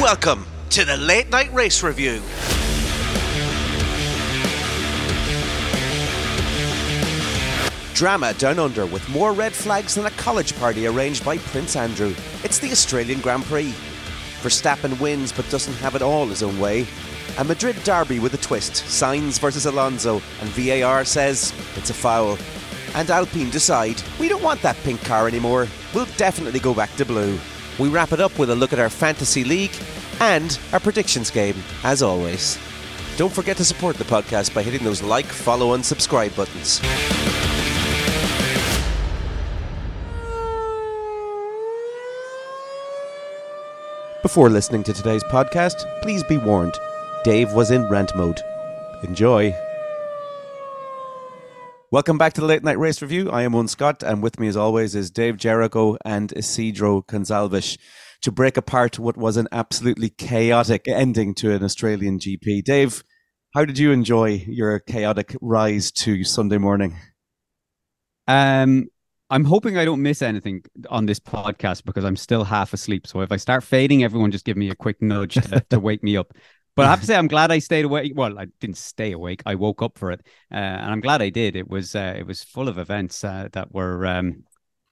Welcome to the Late Night Race Review. Drama down under with more red flags than a college party arranged by Prince Andrew. It's the Australian Grand Prix. Verstappen wins but doesn't have it all his own way. A Madrid derby with a twist, Sainz versus Alonso, and VAR says it's a foul. And Alpine decide we don't want that pink car anymore. We'll definitely go back to blue. We wrap it up with a look at our fantasy league and our predictions game, as always. Don't forget to support the podcast by hitting those like, follow, and subscribe buttons. Before listening to today's podcast, please be warned Dave was in rant mode. Enjoy. Welcome back to the Late Night Race Review. I am Owen Scott, and with me, as always, is Dave Jericho and Isidro Gonzalez to break apart what was an absolutely chaotic ending to an Australian GP. Dave, how did you enjoy your chaotic rise to Sunday morning? Um, I'm hoping I don't miss anything on this podcast because I'm still half asleep. So if I start fading, everyone just give me a quick nudge to, to wake me up. But I have to say, I'm glad I stayed awake. Well, I didn't stay awake. I woke up for it, uh, and I'm glad I did. It was uh, it was full of events uh, that were um,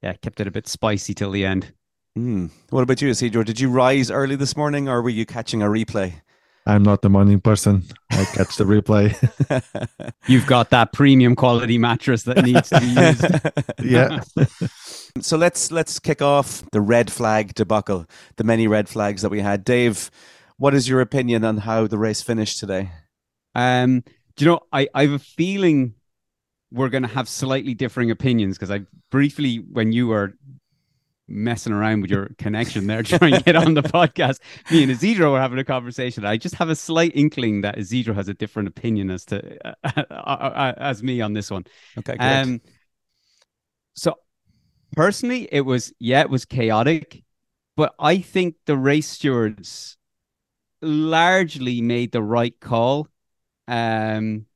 yeah kept it a bit spicy till the end. Mm. What about you, Isidro? Did you rise early this morning, or were you catching a replay? I'm not the morning person. I catch the replay. You've got that premium quality mattress that needs to be used. yeah. so let's let's kick off the red flag debacle, the many red flags that we had. Dave, what is your opinion on how the race finished today? Um, do you know, I, I have a feeling we're going to have slightly differing opinions because I briefly, when you were messing around with your connection there, trying to get on the podcast. Me and Isidro were having a conversation. I just have a slight inkling that Isidro has a different opinion as to uh, uh, uh, uh as me on this one. Okay, great. Um, so personally, it was yeah, it was chaotic, but I think the race stewards largely made the right call. Um,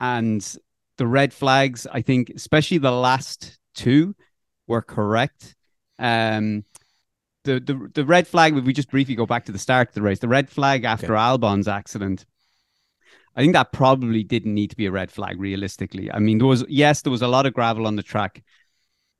and the red flags, I think, especially the last two, were correct. Um, the, the the red flag, if we just briefly go back to the start of the race, the red flag after okay. Albon's accident, I think that probably didn't need to be a red flag realistically. I mean, there was yes, there was a lot of gravel on the track.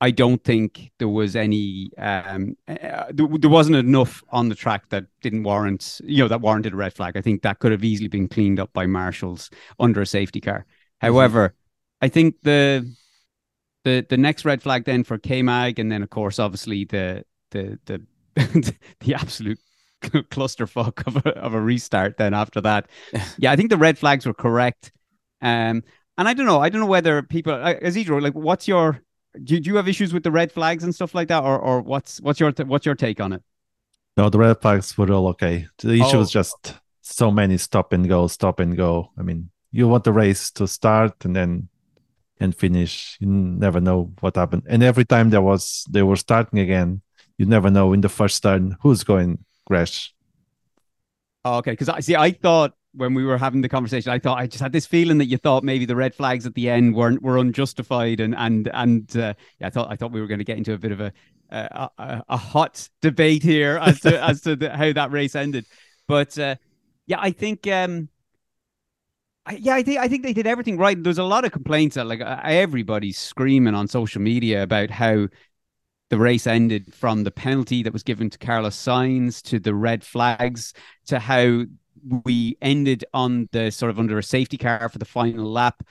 I don't think there was any um, uh, there, there, wasn't enough on the track that didn't warrant you know that warranted a red flag. I think that could have easily been cleaned up by marshals under a safety car. Mm-hmm. However, I think the the the next red flag then for K Mag, and then of course, obviously the the the the absolute clusterfuck of a, of a restart. Then after that, yeah, I think the red flags were correct. Um, and I don't know, I don't know whether people, uh, Isidro, like, what's your do, do you have issues with the red flags and stuff like that, or or what's what's your what's your take on it? No, the red flags were all okay. The issue oh. was just so many stop and go, stop and go. I mean, you want the race to start and then and finish. You never know what happened. And every time there was they were starting again, you never know in the first turn who's going crash. Oh, okay, because I see. I thought when we were having the conversation, I thought I just had this feeling that you thought maybe the red flags at the end weren't were unjustified, and and and uh, yeah, I thought I thought we were going to get into a bit of a a, a, a hot debate here as to as to the, how that race ended. But uh, yeah, I think um, I, yeah, I think I think they did everything right. There's a lot of complaints that like uh, everybody's screaming on social media about how the race ended from the penalty that was given to Carlos Sainz to the red flags to how we ended on the sort of under a safety car for the final lap.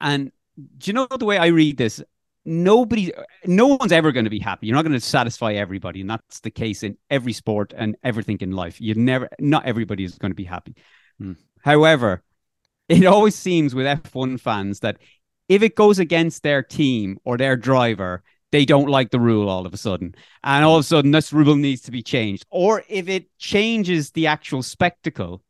And do you know the way I read this? Nobody, no one's ever going to be happy. You're not going to satisfy everybody, and that's the case in every sport and everything in life. You never, not everybody is going to be happy. Hmm. However, it always seems with F1 fans that if it goes against their team or their driver, they don't like the rule all of a sudden. And all of a sudden, this rule needs to be changed. Or if it changes the actual spectacle,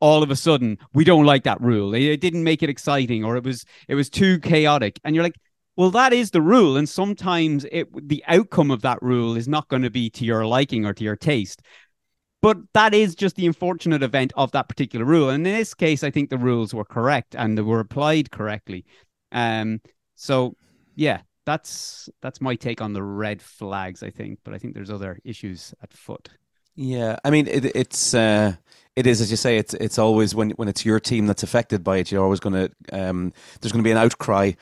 all of a sudden, we don't like that rule. It, didn't make it exciting or it was it was too chaotic. And you're like, well, that is the rule. And sometimes it the outcome of that rule is not going to be to your liking or to your taste. But that is just the unfortunate event of that particular rule. And in this case, I think the rules were correct and they were applied correctly. Um, so yeah, that's that's my take on the red flags. I think, but I think there's other issues at foot. Yeah, I mean it, it's uh, it is as you say. It's it's always when when it's your team that's affected by it. You're always going to um, there's going to be an outcry,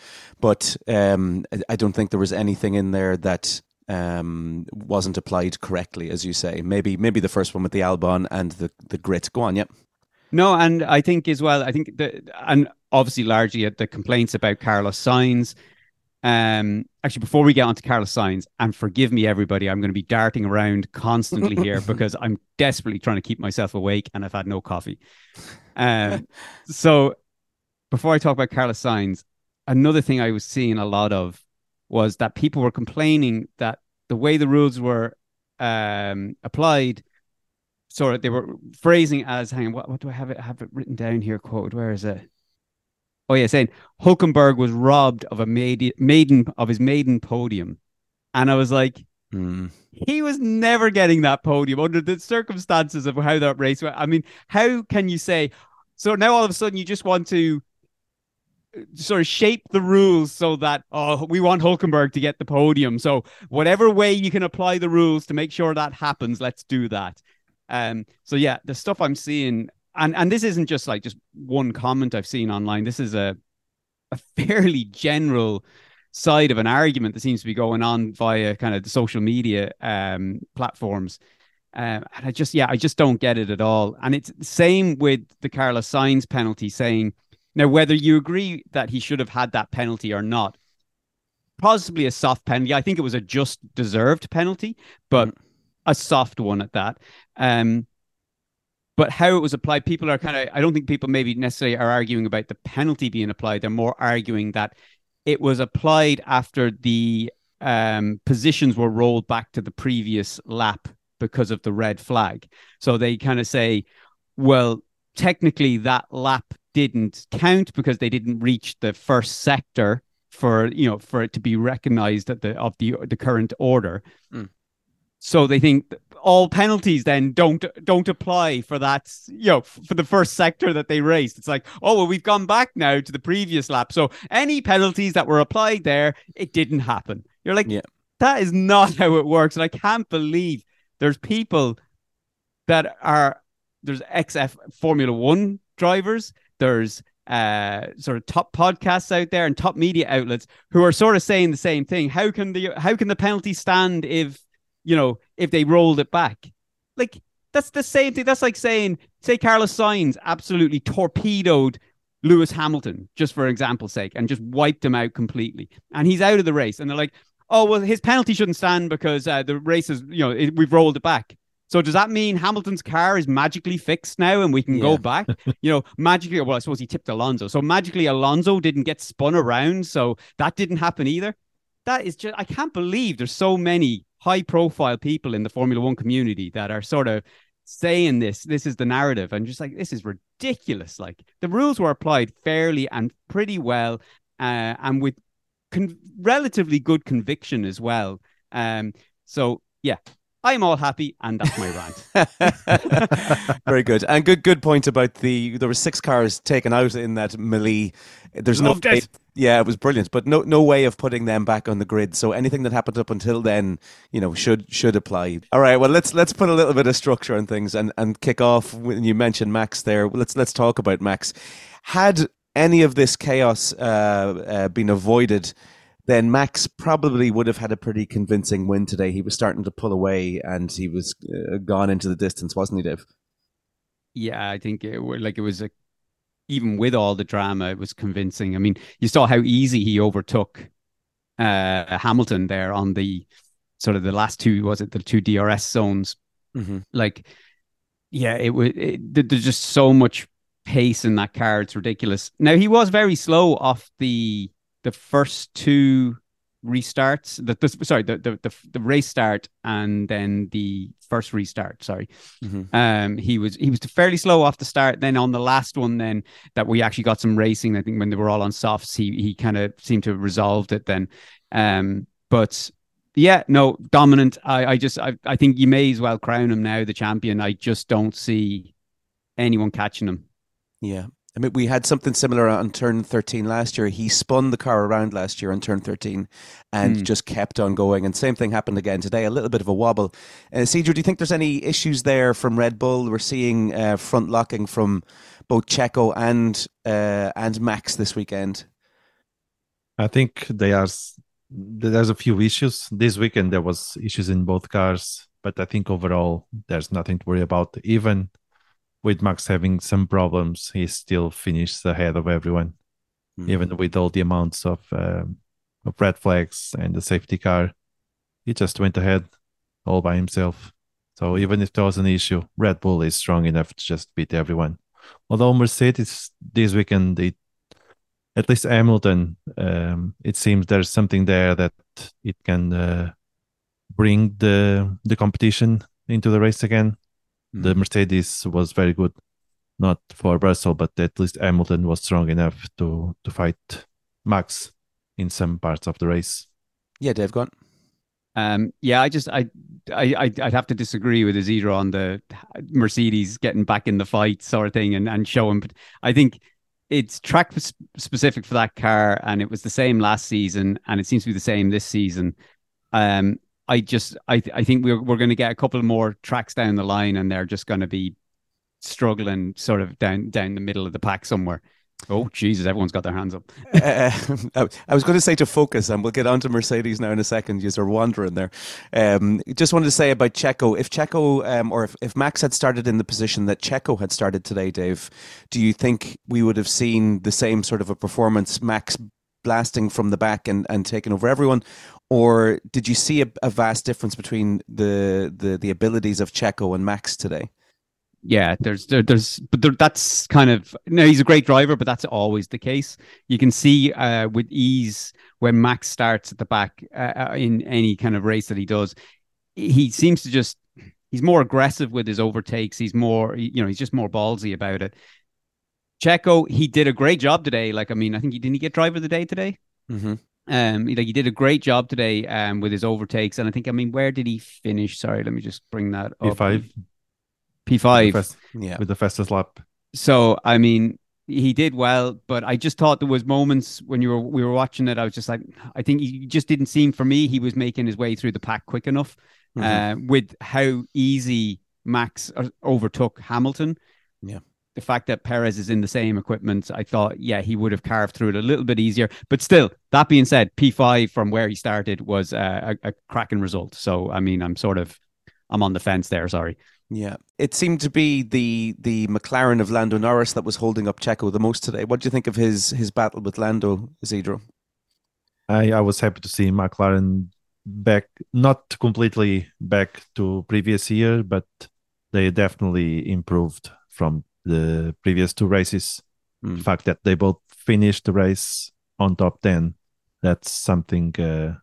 but um, I don't think there was anything in there that um, wasn't applied correctly, as you say. Maybe maybe the first one with the Albon and the the grit. Go on, yep. No, and I think as well. I think the and obviously largely the complaints about Carlos Sainz um, actually, before we get on to Carlos Sainz, and forgive me, everybody, I'm going to be darting around constantly here because I'm desperately trying to keep myself awake and I've had no coffee. Um, so, before I talk about Carlos Sainz, another thing I was seeing a lot of was that people were complaining that the way the rules were um, applied, sort of they were phrasing as, hang on, what, what do I have it have it written down here? Quote, where is it? Oh yeah, saying Hulkenberg was robbed of a maiden, maiden of his maiden podium, and I was like, mm. he was never getting that podium under the circumstances of how that race went. I mean, how can you say? So now all of a sudden you just want to uh, sort of shape the rules so that oh we want Hulkenberg to get the podium. So whatever way you can apply the rules to make sure that happens, let's do that. Um. So yeah, the stuff I'm seeing and and this isn't just like just one comment I've seen online. This is a a fairly general side of an argument that seems to be going on via kind of the social media um, platforms. Um, and I just, yeah, I just don't get it at all. And it's the same with the Carlos Sainz penalty, saying now whether you agree that he should have had that penalty or not, possibly a soft penalty. I think it was a just deserved penalty, but mm. a soft one at that. Um, but how it was applied, people are kind of, I don't think people maybe necessarily are arguing about the penalty being applied. They're more arguing that it was applied after the um, positions were rolled back to the previous lap because of the red flag. So they kind of say, well, technically that lap didn't count because they didn't reach the first sector for you know for it to be recognized at the of the the current order. Mm. So they think all penalties then don't don't apply for that, you know, for the first sector that they raced. It's like, oh well, we've gone back now to the previous lap. So any penalties that were applied there, it didn't happen. You're like, yeah. that is not how it works. And I can't believe there's people that are there's XF Formula One drivers, there's uh, sort of top podcasts out there and top media outlets who are sort of saying the same thing. How can the how can the penalty stand if you know, if they rolled it back. Like that's the same thing. That's like saying, say, Carlos Sainz absolutely torpedoed Lewis Hamilton, just for example's sake, and just wiped him out completely. And he's out of the race. And they're like, oh, well, his penalty shouldn't stand because uh, the race is, you know, it, we've rolled it back. So does that mean Hamilton's car is magically fixed now and we can yeah. go back? you know, magically, well, I suppose he tipped Alonso. So magically, Alonso didn't get spun around. So that didn't happen either. That is just, I can't believe there's so many high profile people in the Formula One community that are sort of saying this this is the narrative. And just like this is ridiculous. Like the rules were applied fairly and pretty well uh, and with con- relatively good conviction as well. Um so yeah I'm all happy, and that's my rant. Very good, and good good point about the there were six cars taken out in that melee. There's Loved no, it. yeah, it was brilliant, but no no way of putting them back on the grid. So anything that happened up until then, you know, should should apply. All right, well let's let's put a little bit of structure on things and and kick off when you mentioned Max there. Let's let's talk about Max. Had any of this chaos uh, uh, been avoided? Then Max probably would have had a pretty convincing win today. He was starting to pull away and he was uh, gone into the distance, wasn't he, Dave? Yeah, I think it like it was a even with all the drama, it was convincing. I mean, you saw how easy he overtook uh, Hamilton there on the sort of the last two was it the two DRS zones? Mm-hmm. Like, yeah, it was. There's just so much pace in that car; it's ridiculous. Now he was very slow off the the first two restarts the, the sorry the, the, the the race start and then the first restart sorry. Mm-hmm. um he was he was fairly slow off the start. Then on the last one then that we actually got some racing i think when they were all on softs he he kind of seemed to have resolved it then. Um but yeah no dominant. I i just I, I think you may as well crown him now the champion. I just don't see anyone catching him. Yeah I mean, we had something similar on turn 13 last year. He spun the car around last year on turn 13 and mm. just kept on going. And same thing happened again today, a little bit of a wobble. Uh, do you think there's any issues there from Red Bull? We're seeing uh, front locking from both Checo and uh, and Max this weekend. I think they are. There's a few issues this weekend. There was issues in both cars, but I think overall there's nothing to worry about. Even with Max having some problems, he still finished ahead of everyone, mm-hmm. even with all the amounts of um, of red flags and the safety car. He just went ahead all by himself. So even if there was an issue, Red Bull is strong enough to just beat everyone. Although Mercedes this weekend, it, at least Hamilton, um, it seems there's something there that it can uh, bring the the competition into the race again. Mm. The Mercedes was very good, not for Russell, but at least Hamilton was strong enough to to fight Max in some parts of the race. Yeah, Dave, go on. Um, yeah, I just I I I'd have to disagree with Isidro on the Mercedes getting back in the fight sort of thing and and showing. But I think it's track specific for that car, and it was the same last season, and it seems to be the same this season. Um, I just I I think we're we're going to get a couple more tracks down the line, and they're just going to be struggling sort of down down the middle of the pack somewhere. Oh Jesus! Everyone's got their hands up. uh, I was going to say to focus, and we'll get on to Mercedes now in a second. You are wandering there. Um, just wanted to say about Checo. If Checo, um, or if, if Max had started in the position that Checo had started today, Dave, do you think we would have seen the same sort of a performance? Max blasting from the back and, and taking over everyone, or did you see a, a vast difference between the, the the abilities of Checo and Max today? Yeah, there's there, there's but there, that's kind of no, he's a great driver, but that's always the case. You can see uh, with ease when Max starts at the back uh, uh in any kind of race that he does, he seems to just he's more aggressive with his overtakes. He's more you know he's just more ballsy about it. Checo, he did a great job today. Like I mean, I think he didn't he get driver of the day today. Mm-hmm. Um, like he did a great job today um, with his overtakes, and I think I mean, where did he finish? Sorry, let me just bring that up. P five. P five. Fast, yeah, with the fastest lap. So I mean, he did well, but I just thought there was moments when you were we were watching it. I was just like, I think he just didn't seem for me. He was making his way through the pack quick enough. Mm-hmm. Uh, with how easy Max uh, overtook Hamilton. Yeah the fact that Perez is in the same equipment, I thought, yeah, he would have carved through it a little bit easier. But still, that being said, P5 from where he started was uh, a, a cracking result. So, I mean, I'm sort of, I'm on the fence there. Sorry. Yeah, it seemed to be the the McLaren of Lando Norris that was holding up Checo the most today. What do you think of his his battle with Lando, Isidro? I I was happy to see McLaren back, not completely back to previous year, but they definitely improved from the previous two races. Mm. The fact that they both finished the race on top 10, that's something uh,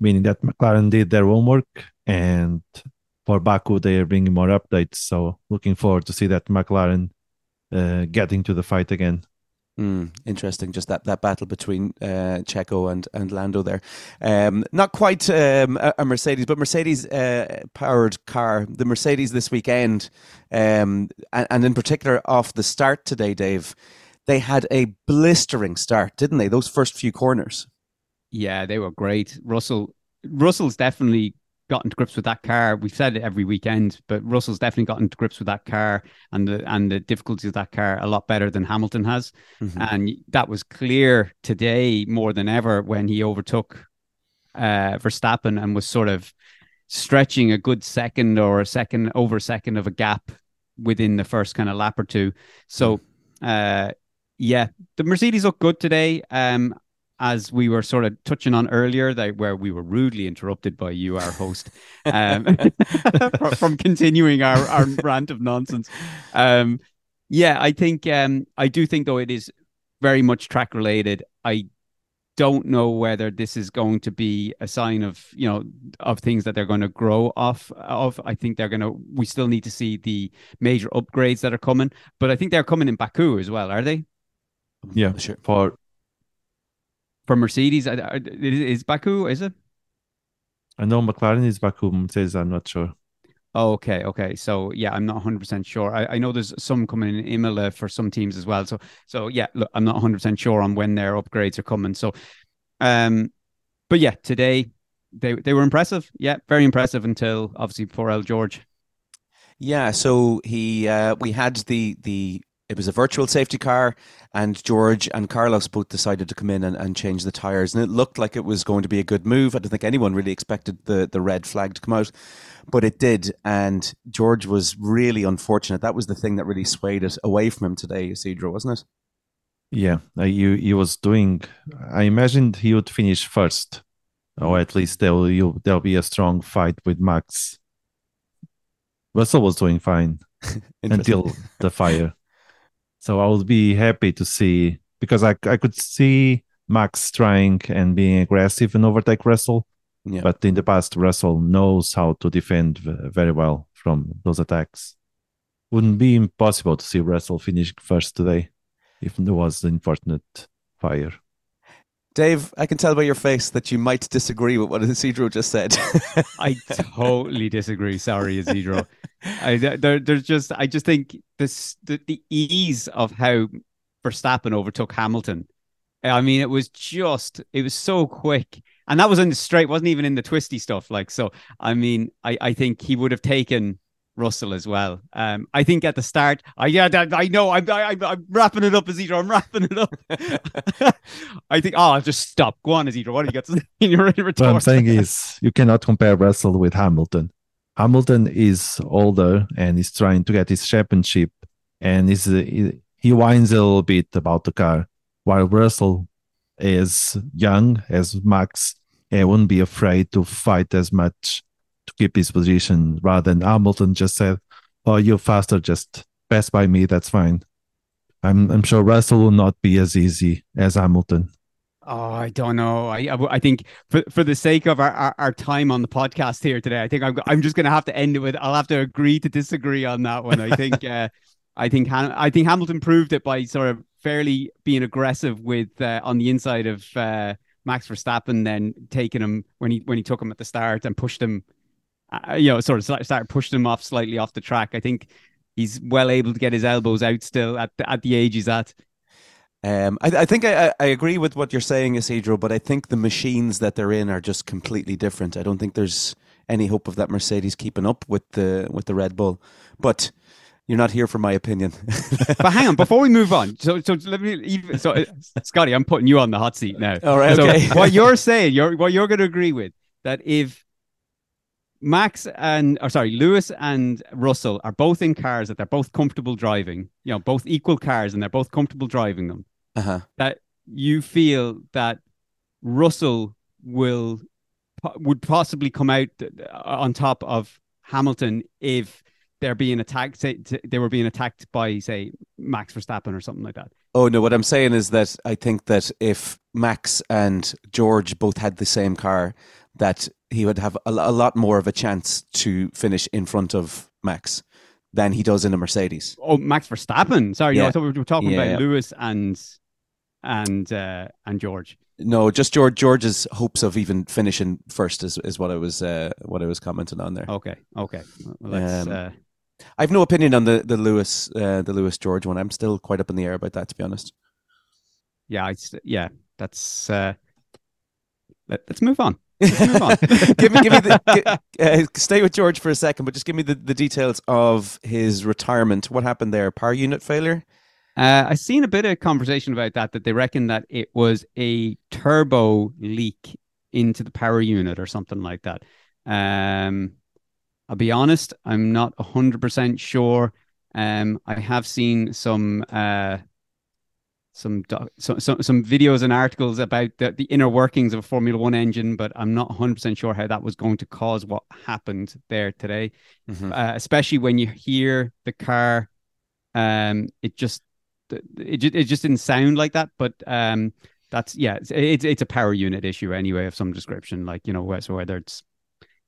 meaning that McLaren did their homework. And for Baku, they are bringing more updates. So looking forward to see that McLaren uh, getting to the fight again. Mm, interesting, just that, that battle between uh, Checo and, and Lando there. Um, not quite um, a, a, Mercedes, but Mercedes uh, powered car. The Mercedes this weekend, um, and, and in particular off the start today, Dave, they had a blistering start, didn't they? Those first few corners. Yeah, they were great. Russell Russell's definitely gotten to grips with that car. We've said it every weekend, but Russell's definitely gotten to grips with that car and the and the difficulties of that car a lot better than Hamilton has. Mm-hmm. And that was clear today more than ever when he overtook uh, Verstappen and was sort of stretching a good second or a second over a second of a gap within the first kind of lap or two. So uh, yeah, the Mercedes look good today. Um, as we were sort of touching on earlier, that where we were rudely interrupted by you, our host, um, from continuing our, our rant of nonsense. Um, yeah, I think um, I do think though it is very much track related. I don't know whether this is going to be a sign of you know of things that they're going to grow off of. I think they're going to. We still need to see the major upgrades that are coming, but I think they're coming in Baku as well. Are they? Yeah, sure. For for Mercedes. Is Baku? Is it? I know McLaren is Baku. Mercedes, I'm not sure. Okay, okay. So yeah, I'm not 100 percent sure. I, I know there's some coming in Imola for some teams as well. So so yeah, look, I'm not 100 percent sure on when their upgrades are coming. So, um, but yeah, today they they were impressive. Yeah, very impressive until obviously poor El George. Yeah, so he uh, we had the the it was a virtual safety car, and George and Carlos both decided to come in and, and change the tires, and it looked like it was going to be a good move. I don't think anyone really expected the the red flag to come out, but it did, and George was really unfortunate. That was the thing that really swayed it away from him today, Isidro, wasn't it? Yeah, uh, he, he was doing. I imagined he would finish first, or at least there will there'll be a strong fight with Max. Russell was doing fine until the fire. So I would be happy to see because I I could see Max trying and being aggressive and overtake Russell. Yeah. But in the past, Russell knows how to defend very well from those attacks. Wouldn't be impossible to see Russell finish first today if there was an unfortunate fire. Dave, I can tell by your face that you might disagree with what Isidro just said. I totally disagree. Sorry, Isidro. I, there, there's just, I just think this the, the ease of how Verstappen overtook Hamilton. I mean, it was just, it was so quick, and that was in the straight, wasn't even in the twisty stuff. Like, so, I mean, I, I think he would have taken Russell as well. Um, I think at the start, I yeah, I know, I'm, I, I'm wrapping it up, Isidro. I'm wrapping it up. I think, oh, I'll just stop. Go on, Isidro. What do you got to say? You're ready What I'm saying is, you cannot compare Russell with Hamilton. Hamilton is older and is trying to get his championship, and is he whines a little bit about the car, while Russell is young as Max and wouldn't be afraid to fight as much to keep his position rather than Hamilton just said, "Oh, you're faster, just pass by me. That's fine." I'm I'm sure Russell will not be as easy as Hamilton. Oh, I don't know. I I think for for the sake of our, our, our time on the podcast here today, I think I'm I'm just going to have to end it with I'll have to agree to disagree on that one. I think uh, I think I think Hamilton proved it by sort of fairly being aggressive with uh, on the inside of uh, Max Verstappen, then taking him when he when he took him at the start and pushed him uh, you know, sort of start pushing him off slightly off the track. I think he's well able to get his elbows out still at the, at the age he's at. Um, I, I, think I, I, agree with what you're saying, Isidro, but I think the machines that they're in are just completely different. I don't think there's any hope of that Mercedes keeping up with the with the Red Bull. But you're not here for my opinion. but hang on, before we move on, so so let me even so uh, Scotty, I'm putting you on the hot seat now. All right. So okay. what you're saying, you're what you're going to agree with that if Max and or sorry, Lewis and Russell are both in cars that they're both comfortable driving. You know, both equal cars and they're both comfortable driving them. Uh-huh. That you feel that Russell will would possibly come out on top of Hamilton if they're being attacked. Say they were being attacked by say Max Verstappen or something like that. Oh no, what I'm saying is that I think that if Max and George both had the same car, that he would have a, a lot more of a chance to finish in front of Max than he does in a Mercedes. Oh, Max Verstappen. Sorry, yeah. no, I thought we were talking yeah, about yeah. Lewis and and uh, and George. No, just George. George's hopes of even finishing first is, is what I was uh, what I was commenting on there. Okay, okay. Well, um, uh... I have no opinion on the the Lewis uh, the Lewis George one. I'm still quite up in the air about that, to be honest. Yeah, I, yeah, that's. Uh, let, let's move on. Give me, give me the, uh, stay with George for a second, but just give me the, the details of his retirement. What happened there? Power unit failure? Uh, I've seen a bit of conversation about that, that they reckon that it was a turbo leak into the power unit or something like that. Um, I'll be honest, I'm not 100% sure. Um, I have seen some uh, some some some videos and articles about the, the inner workings of a Formula One engine, but I'm not 100 percent sure how that was going to cause what happened there today. Mm-hmm. Uh, especially when you hear the car, um, it just it just it just didn't sound like that. But um, that's yeah, it's, it's it's a power unit issue anyway of some description, like you know, so whether it's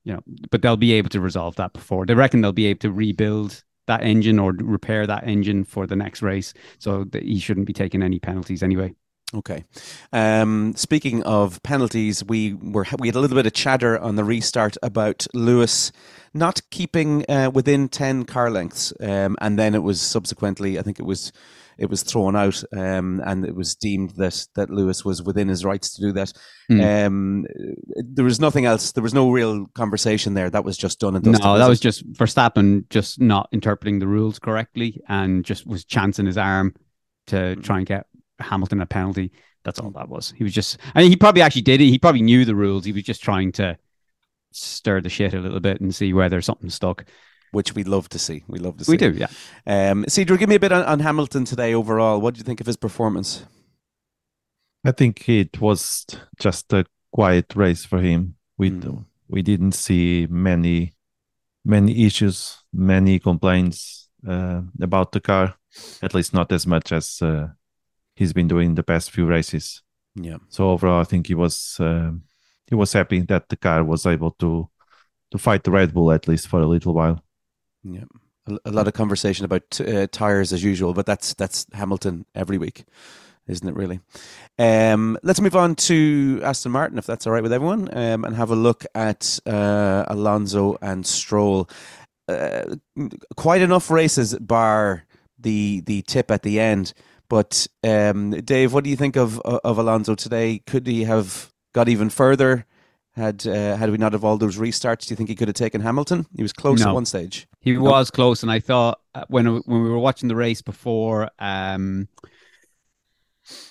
you know, but they'll be able to resolve that before they reckon they'll be able to rebuild that engine or repair that engine for the next race. So that he shouldn't be taking any penalties anyway. Okay. Um, speaking of penalties, we were we had a little bit of chatter on the restart about Lewis not keeping uh, within ten car lengths, um, and then it was subsequently, I think it was it was thrown out, um, and it was deemed that that Lewis was within his rights to do that. Mm. Um, there was nothing else. There was no real conversation there. That was just done and dusted. No, that was just Verstappen just not interpreting the rules correctly and just was chancing his arm to mm. try and get Hamilton a penalty. That's all that was. He was just, I mean, he probably actually did it. He probably knew the rules. He was just trying to stir the shit a little bit and see whether something stuck which we love to see. We love to see. We do, yeah. Um, Cedric, give me a bit on, on Hamilton today overall. What do you think of his performance? I think it was just a quiet race for him. We mm. we didn't see many many issues, many complaints uh, about the car. At least not as much as uh, he's been doing the past few races. Yeah. So overall, I think he was uh, he was happy that the car was able to to fight the Red Bull at least for a little while. Yeah, a, a lot of conversation about uh, tires as usual, but that's that's Hamilton every week, isn't it? Really. Um, let's move on to Aston Martin, if that's all right with everyone, um, and have a look at uh, Alonso and Stroll. Uh, quite enough races, bar the the tip at the end. But um, Dave, what do you think of of Alonso today? Could he have got even further? Had uh, had we not have all those restarts, do you think he could have taken Hamilton? He was close no. at one stage. He was close, and I thought uh, when when we were watching the race before um,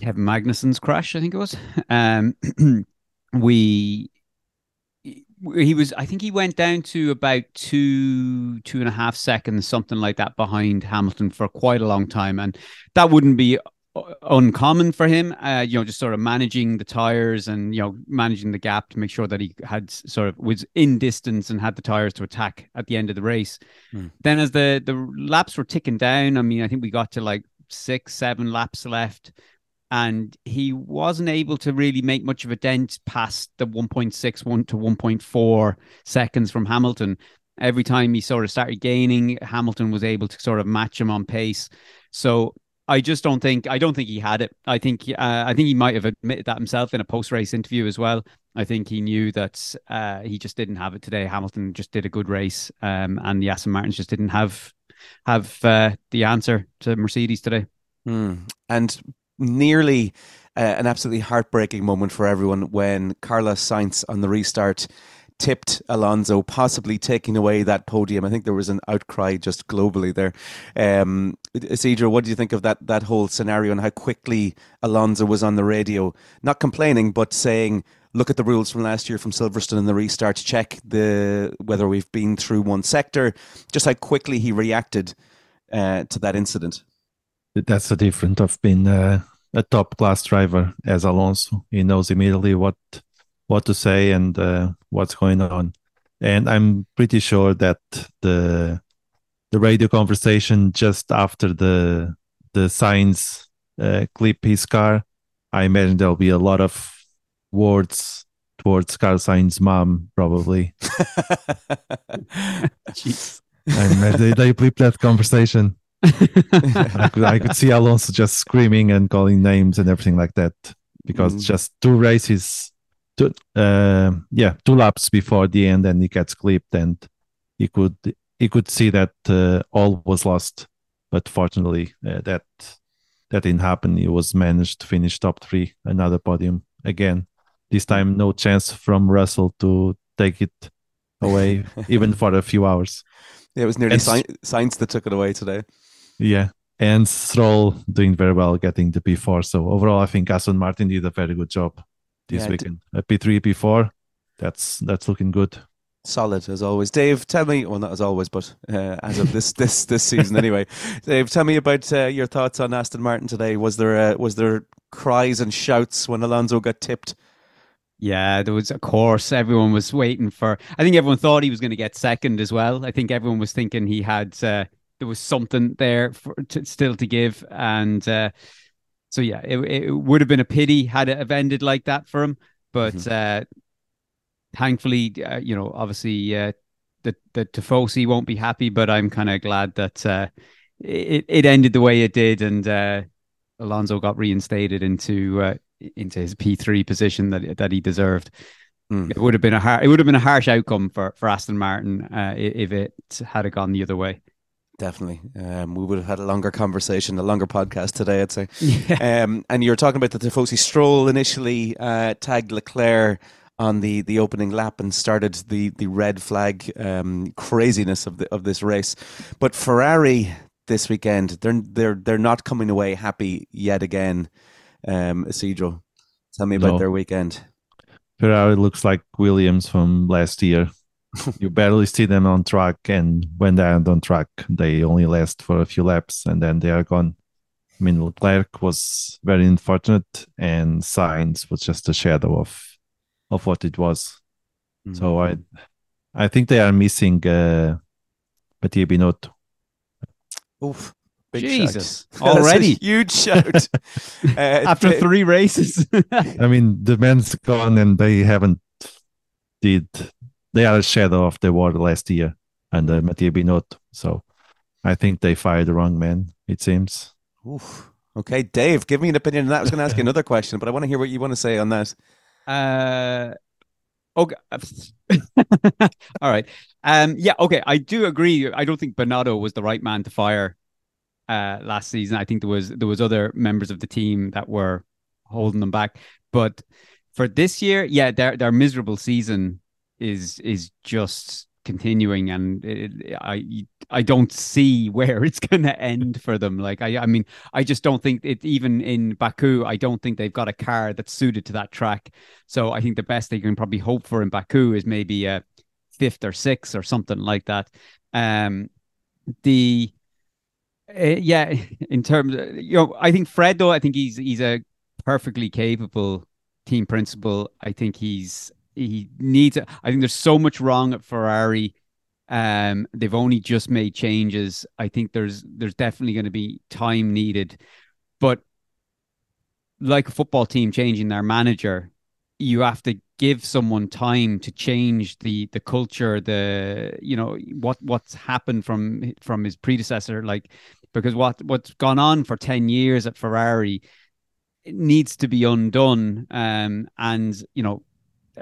Kevin Magnussen's crash, I think it was, um, we he was i think he went down to about two two and a half seconds something like that behind hamilton for quite a long time and that wouldn't be uncommon for him. Uh, you know, just sort of managing the tires and you know managing the gap to make sure that he had sort of was in distance and had the tires to attack at the end of the race. Mm. Then as the the laps were ticking down, I mean, I think we got to like six, seven laps left. And he wasn't able to really make much of a dent past the 1.61 to 1.4 seconds from Hamilton. Every time he sort of started gaining, Hamilton was able to sort of match him on pace. So I just don't think I don't think he had it. I think uh, I think he might have admitted that himself in a post race interview as well. I think he knew that uh, he just didn't have it today. Hamilton just did a good race, um, and the Aston Martins just didn't have have uh, the answer to Mercedes today. Mm. And nearly uh, an absolutely heartbreaking moment for everyone when Carlos Sainz on the restart tipped Alonso, possibly taking away that podium. I think there was an outcry just globally there. Um, Isidro, what do you think of that that whole scenario and how quickly Alonso was on the radio, not complaining but saying, "Look at the rules from last year from Silverstone and the restart. Check the whether we've been through one sector." Just how quickly he reacted uh, to that incident. That's the difference being uh, a top class driver as Alonso. He knows immediately what what to say and uh, what's going on. And I'm pretty sure that the the radio conversation just after the the Sainz uh, clip his car, I imagine there'll be a lot of words towards Carlos Sainz's mom, probably. Jeez. And they, they clip that conversation. I could I could see Alonso just screaming and calling names and everything like that because mm. just two races two, uh, yeah, two laps before the end, and he gets clipped, and he could he could see that uh, all was lost. But fortunately, uh, that that didn't happen. He was managed to finish top three, another podium again. This time, no chance from Russell to take it away, even for a few hours. Yeah, it was nearly and, Sainz that took it away today. Yeah, and Stroll doing very well, getting the P4. So overall, I think Aston Martin did a very good job this yeah, weekend. A P three, P four. That's that's looking good. Solid as always, Dave. Tell me, well, not as always, but uh, as of this this this season anyway. Dave, tell me about uh, your thoughts on Aston Martin today. Was there uh, was there cries and shouts when Alonso got tipped? Yeah, there was, of course, everyone was waiting for. I think everyone thought he was going to get second as well. I think everyone was thinking he had. Uh, there was something there for to, still to give, and uh, so yeah, it, it would have been a pity had it have ended like that for him. But mm-hmm. uh, thankfully, uh, you know, obviously uh, the the Tifosi won't be happy, but I'm kind of glad that uh, it it ended the way it did, and uh, Alonso got reinstated into uh, into his P three position that that he deserved. Mm. It would have been a it would have been a harsh outcome for for Aston Martin uh, if it had gone the other way. Definitely. Um, we would have had a longer conversation, a longer podcast today, I'd say. Yeah. Um, and you were talking about the Tifosi Stroll initially uh, tagged Leclerc on the, the opening lap and started the, the red flag um, craziness of the of this race. But Ferrari this weekend, they're they're they're not coming away happy yet again. Um, Isidro, tell me about no. their weekend. Ferrari looks like Williams from last year. you barely see them on track, and when they're on track, they only last for a few laps and then they are gone. I mean, Leclerc was very unfortunate, and Sainz was just a shadow of of what it was. Mm-hmm. So I I think they are missing uh, Mattia Binotto. Oof. Big Jesus, already huge shout uh, after three races. I mean, the man's gone, and they haven't did they are a shadow of the were last year and uh, Mattia Binotto. So I think they fired the wrong man, it seems. Oof. Okay, Dave, give me an opinion on that. I was going to ask you another question, but I want to hear what you want to say on that. Uh, okay. All right. Um, yeah, okay. I do agree. I don't think Binotto was the right man to fire uh, last season. I think there was there was other members of the team that were holding them back. But for this year, yeah, their their miserable season is is just continuing and it, i i don't see where it's going to end for them. Like i i mean i just don't think it even in baku i don't think they've got a car that's suited to that track. So i think the best they can probably hope for in baku is maybe a fifth or sixth or something like that. Um the uh, yeah in terms of, you know i think fred though i think he's he's a perfectly capable team principal. I think he's he needs. I think there's so much wrong at Ferrari. Um, they've only just made changes. I think there's there's definitely going to be time needed, but like a football team changing their manager, you have to give someone time to change the the culture, the you know what what's happened from from his predecessor, like because what what's gone on for ten years at Ferrari needs to be undone. Um, and you know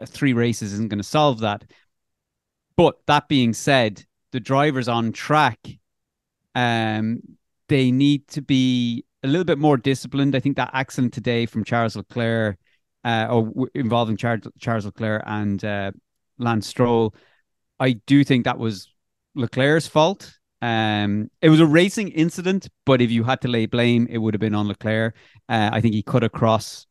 three races isn't going to solve that. But that being said, the drivers on track, um, they need to be a little bit more disciplined. I think that accident today from Charles Leclerc, uh, or involving Charles, Charles Leclerc and uh, Lance Stroll, I do think that was Leclerc's fault. Um, it was a racing incident, but if you had to lay blame, it would have been on Leclerc. Uh, I think he cut across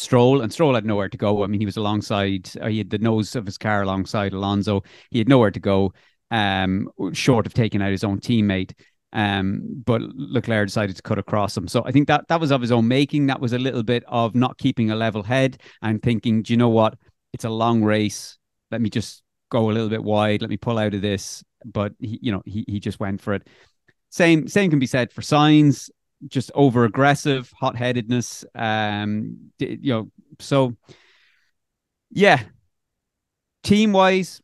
Stroll, and Stroll had nowhere to go. I mean, he was alongside, uh, he had the nose of his car alongside Alonso. He had nowhere to go, um, short of taking out his own teammate. Um, but Leclerc decided to cut across him. So I think that that was of his own making. That was a little bit of not keeping a level head and thinking, do you know what? It's a long race. Let me just go a little bit wide. Let me pull out of this. But he, you know, he he just went for it. Same same can be said for Sainz just over aggressive, hot headedness. Um, you know, so yeah, team wise,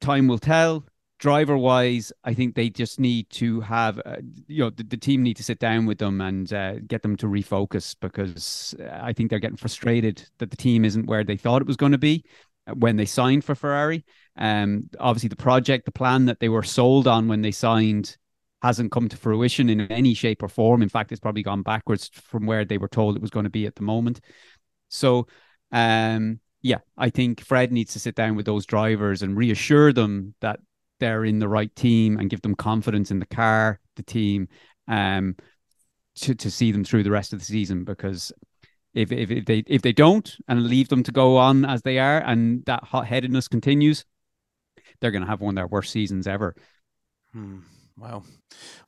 time will tell. Driver wise, I think they just need to have, uh, you know, the, the, team need to sit down with them and uh, get them to refocus because I think they're getting frustrated that the team isn't where they thought it was going to be when they signed for Ferrari. Um, obviously, the project, the plan that they were sold on when they signed hasn't come to fruition in any shape or form. In fact, it's probably gone backwards from where they were told it was going to be at the moment. So, um, yeah, I think Fred needs to sit down with those drivers and reassure them that they're in the right team and give them confidence in the car, the team, um, to to see them through the rest of the season. Because if if, if they if they don't and leave them to go on as they are, and that hot headedness continues, they're going to have one of their worst seasons ever. Hmm. Wow.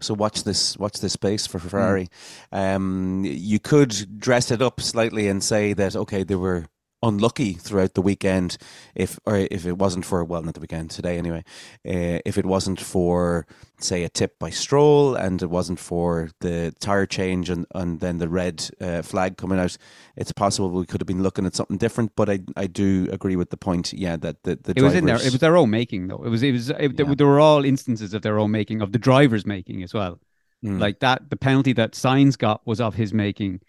So watch this watch this space for Ferrari. Mm. Um, you could dress it up slightly and say that okay, they were unlucky throughout the weekend if or if it wasn't for well not the weekend today anyway uh, if it wasn't for say a tip by Stroll and it wasn't for the tire change and, and then the red uh, flag coming out it's possible we could have been looking at something different. But I I do agree with the point yeah that the, the it was in there. it was their own making though. It was it was it, yeah. there were all instances of their own making of the drivers making as well. Mm. like that the penalty that Sainz got was of his making.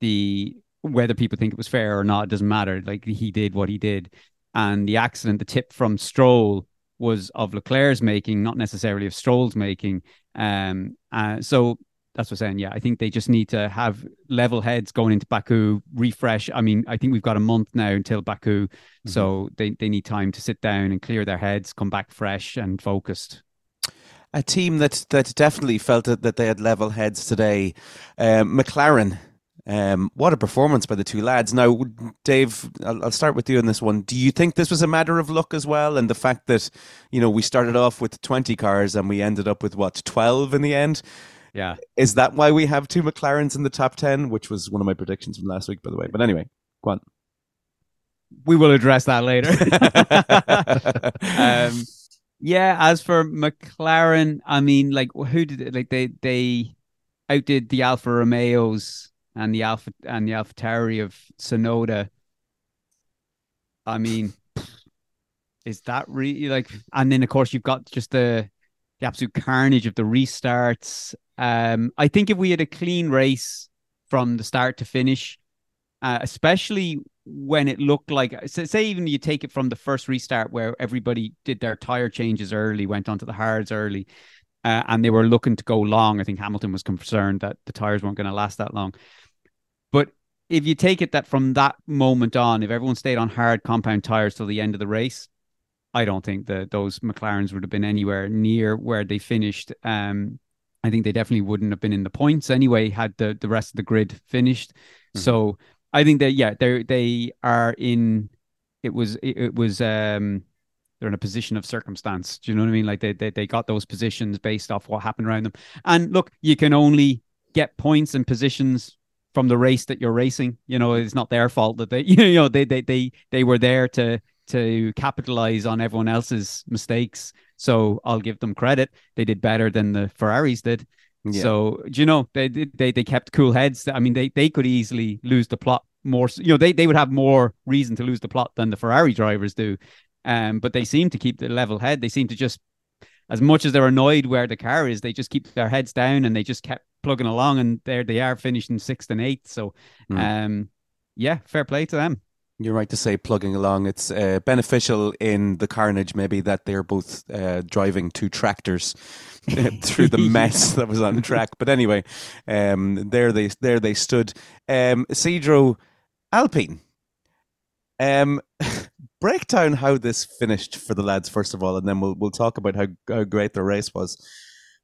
The whether people think it was fair or not, it doesn't matter. Like he did what he did. and the accident, the tip from Stroll was of Leclerc's making, not necessarily of Stroll's making. Um, uh, so that's what I'm saying. Yeah, I think they just need to have level heads going into Baku, refresh. I mean, I think we've got a month now until Baku, mm-hmm. so they, they need time to sit down and clear their heads, come back fresh and focused. A team that that definitely felt that, that they had level heads today. Um, McLaren um, what a performance by the two lads. Now, Dave, I'll, I'll, start with you on this one. Do you think this was a matter of luck as well, and the fact that you know we started off with twenty cars and we ended up with what twelve in the end? Yeah, is that why we have two McLarens in the top ten, which was one of my predictions from last week, by the way? But anyway, go on. We will address that later. um, yeah, as for McLaren, I mean, like, who did it? Like, they they outdid the Alfa Romeos and the Alpha and the AlphaTauri of Tsunoda. I mean, is that really like? And then of course you've got just the the absolute carnage of the restarts. Um, I think if we had a clean race from the start to finish, uh, especially when it looked like, say, even you take it from the first restart where everybody did their tire changes early, went onto the hards early, uh, and they were looking to go long. I think Hamilton was concerned that the tires weren't going to last that long. But if you take it that from that moment on, if everyone stayed on hard compound tires till the end of the race, I don't think that those McLarens would have been anywhere near where they finished. Um, I think they definitely wouldn't have been in the points anyway had the, the rest of the grid finished. Mm-hmm. So I think that yeah, they they are in. It was it, it was um they're in a position of circumstance. Do you know what I mean? Like they, they they got those positions based off what happened around them. And look, you can only get points and positions from the race that you're racing. You know, it's not their fault that they, you know, they they they they were there to to capitalize on everyone else's mistakes. So I'll give them credit. They did better than the Ferraris did. Yeah. So you know they they they kept cool heads. I mean they they could easily lose the plot more. You know they they would have more reason to lose the plot than the Ferrari drivers do. Um, but they seem to keep the level head. They seem to just as much as they're annoyed where the car is, they just keep their heads down and they just kept plugging along, and there they are finishing sixth and eighth. So, mm. um, yeah, fair play to them. You're right to say plugging along. It's uh, beneficial in the carnage, maybe that they're both uh, driving two tractors through the mess that was on track. But anyway, um, there they there they stood. Um, Cedro Alpine. Um, break down how this finished for the lads first of all, and then we'll we'll talk about how, how great the race was.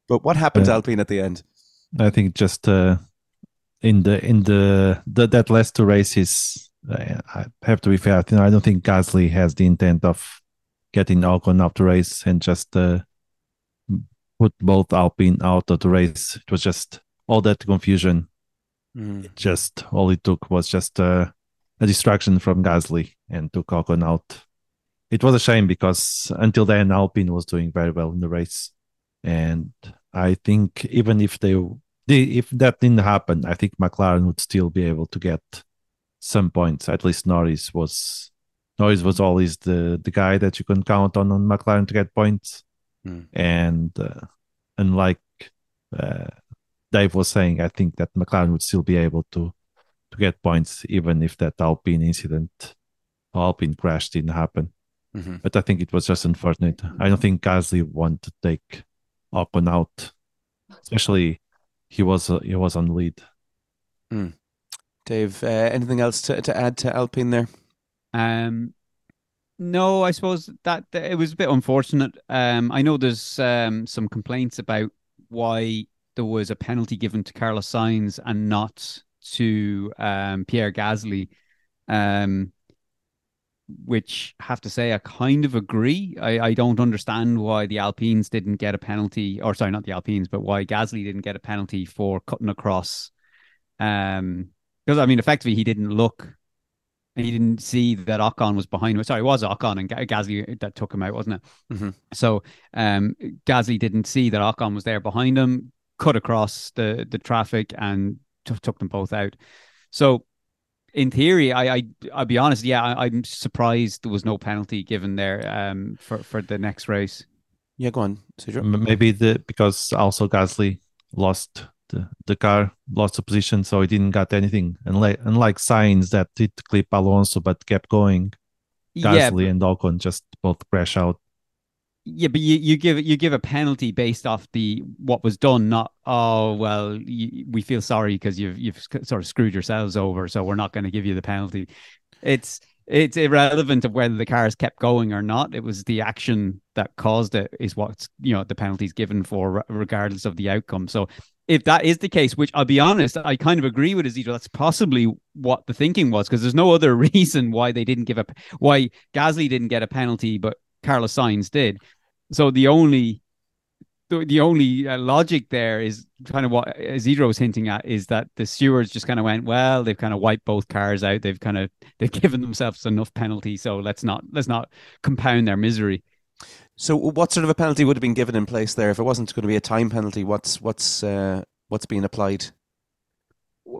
But what happened yeah. to Alpine at the end? I think just uh, in the in the, the that last two races, I have to be fair. You know, I don't think Gasly has the intent of getting Ocon up the race and just uh, put both Alpine out of the race. It was just all that confusion. Mm. Just all it took was just uh, a distraction from Gasly and took Ocon out. It was a shame because until then Alpine was doing very well in the race, and I think even if they, if that didn't happen, I think McLaren would still be able to get some points. At least Norris was Norris was always the the guy that you can count on on McLaren to get points. Mm. And uh, unlike uh, Dave was saying, I think that McLaren would still be able to to get points even if that Alpine incident, Alpine crash didn't happen. Mm-hmm. But I think it was just unfortunate. I don't think Gasly wanted to take Ocon out, especially he was uh, he was on lead. Mm. Dave, uh, anything else to, to add to Alpine there? Um, no, I suppose that, that it was a bit unfortunate. Um, I know there's um, some complaints about why there was a penalty given to Carlos Sainz and not to um, Pierre Gasly. Um, which have to say I kind of agree. I, I don't understand why the Alpines didn't get a penalty, or sorry, not the Alpines, but why Gasly didn't get a penalty for cutting across. Um, because I mean, effectively, he didn't look, he didn't see that Ocon was behind him. Sorry, it was Ocon and Gasly that took him out, wasn't it? Mm-hmm. So, um, Gasly didn't see that Ocon was there behind him, cut across the the traffic, and took them both out. So in theory, I, I I'll be honest, yeah, I, am surprised there was no penalty given there um for for the next race. Yeah, go on, Cedro. Maybe the because also Gasly lost the, the car, lost the position, so he didn't get anything. Unlike unlike Sainz that did clip Alonso but kept going, Gasly yeah, and Ocon just both crash out. Yeah, but you, you give you give a penalty based off the what was done, not oh well, you, we feel sorry because you've you've sort of screwed yourselves over, so we're not going to give you the penalty. It's it's irrelevant of whether the cars kept going or not. It was the action that caused it is what's you know the penalties given for regardless of the outcome. So if that is the case, which I'll be honest, I kind of agree with Isidro. That's possibly what the thinking was because there's no other reason why they didn't give a why Gasly didn't get a penalty, but Carlos Sainz did. So the only the, the only uh, logic there is kind of what Isidro was hinting at is that the stewards just kind of went, well, they've kind of wiped both cars out. They've kind of they've given themselves enough penalty, so let's not let's not compound their misery. So, what sort of a penalty would have been given in place there if it wasn't going to be a time penalty? What's what's uh, what's being applied?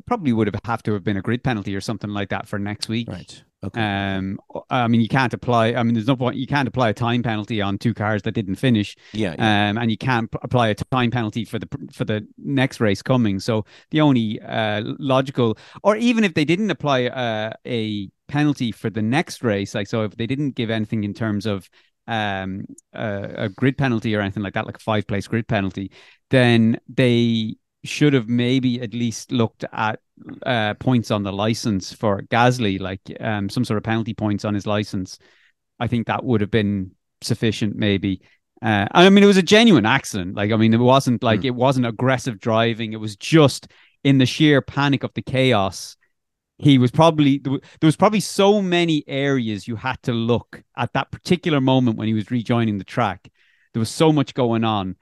Probably would have have to have been a grid penalty or something like that for next week. Right. Okay. Um, I mean, you can't apply. I mean, there's no point. You can't apply a time penalty on two cars that didn't finish. Yeah. yeah. Um, and you can't apply a time penalty for the for the next race coming. So the only uh logical, or even if they didn't apply uh, a penalty for the next race, like so, if they didn't give anything in terms of um uh, a grid penalty or anything like that, like a five place grid penalty, then they should have maybe at least looked at uh, points on the license for Gasly, like um, some sort of penalty points on his license. I think that would have been sufficient, maybe. Uh, I mean, it was a genuine accident. Like, I mean, it wasn't like mm. it wasn't aggressive driving. It was just in the sheer panic of the chaos. He was probably there was probably so many areas you had to look at that particular moment when he was rejoining the track. There was so much going on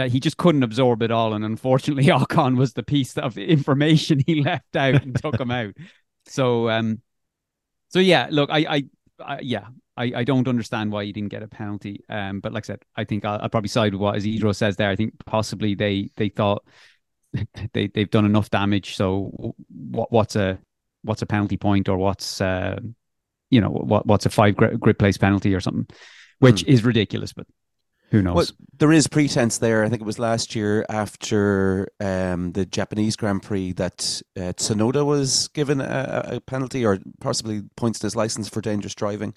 that he just couldn't absorb it all. And unfortunately, Ocon was the piece of information he left out and took him out. So, um, so yeah, look, I, I, I yeah, I, I don't understand why he didn't get a penalty. Um, but like I said, I think I'll, I'll probably side with what Isidro says there. I think possibly they they thought they they've done enough damage. So what what's a what's a penalty point or what's uh you know what what's a five grid place penalty or something, which hmm. is ridiculous. But who knows? Well, there is pretense there. I think it was last year after um, the Japanese Grand Prix that uh, Tsunoda was given a, a, penalty or possibly points to his license for dangerous driving.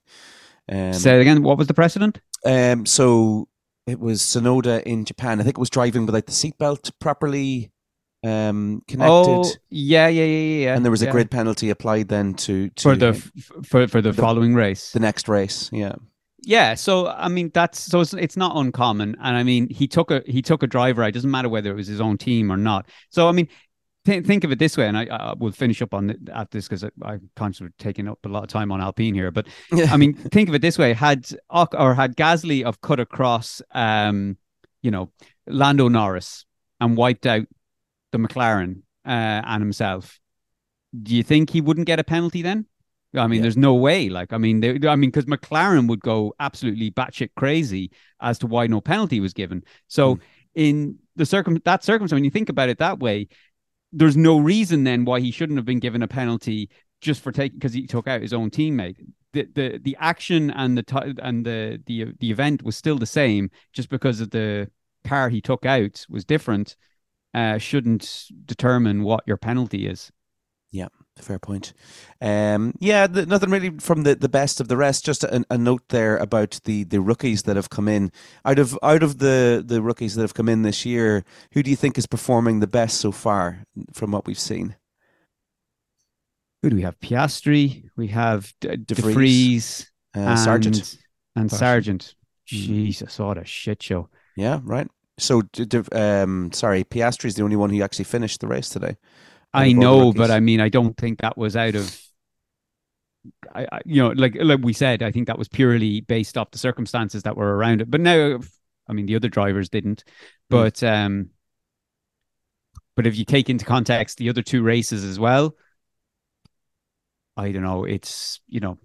Um, Say it again. What was the precedent? Um, so it was Tsunoda in Japan. I think it was driving without the seatbelt properly um, connected. Oh, yeah, yeah, yeah, yeah. And there was a yeah. grid penalty applied then to, to for the for for the, the following race, the next race. Yeah. Yeah, so I mean that's so it's, it's not uncommon, and I mean he took a he took a driver. It doesn't matter whether it was his own team or not. So I mean, th- think of it this way, and I, I will finish up on the, at this because I'm conscious of taking up a lot of time on Alpine here. But I mean, think of it this way: had or had Gasly of cut across, um, you know, Lando Norris and wiped out the McLaren uh, and himself, do you think he wouldn't get a penalty then? I mean, yeah. there's no way. Like, I mean, they, I mean, because McLaren would go absolutely batshit crazy as to why no penalty was given. So, mm. in the circum that circumstance, when you think about it that way, there's no reason then why he shouldn't have been given a penalty just for taking because he took out his own teammate. The the the action and the t- and the the the event was still the same, just because of the car he took out was different. Uh, shouldn't determine what your penalty is. Yeah. Fair point. Um, yeah, the, nothing really from the, the best of the rest. Just a, a, note there about the, the rookies that have come in. Out of out of the, the rookies that have come in this year, who do you think is performing the best so far from what we've seen? Who do we have? Piastri. We have De, De Vries, uh, and, Sargent, and Sargent. Hmm. Jesus, what a shit show! Yeah, right. So, um, sorry, Piastri is the only one who actually finished the race today. I know, but I mean, I don't think that was out of. I, I, you know, like like we said, I think that was purely based off the circumstances that were around it. But now, I mean, the other drivers didn't. Hmm. But mm. um, but if you take into context the other two races as well, I don't know. It's you know,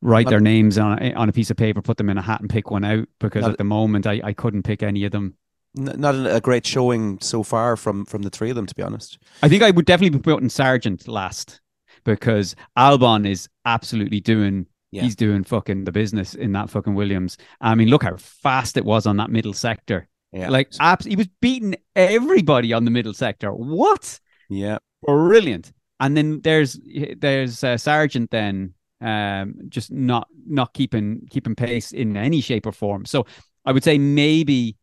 write their names on a, on a piece of paper, put them in a hat, and pick one out. Because at the moment, I I couldn't pick any of them not a great showing so far from from the three of them, to be honest. I think I would definitely be putting Sargent last because Albon is absolutely doing. Yeah. He's doing fucking the business in that fucking Williams. I mean, look how fast it was on that middle sector. Yeah. Like, abs- he was beating everybody on the middle sector. What? Yeah. Brilliant. And then there's there's uh, Sargent then um, just not not keeping keeping pace in any shape or form. So I would say maybe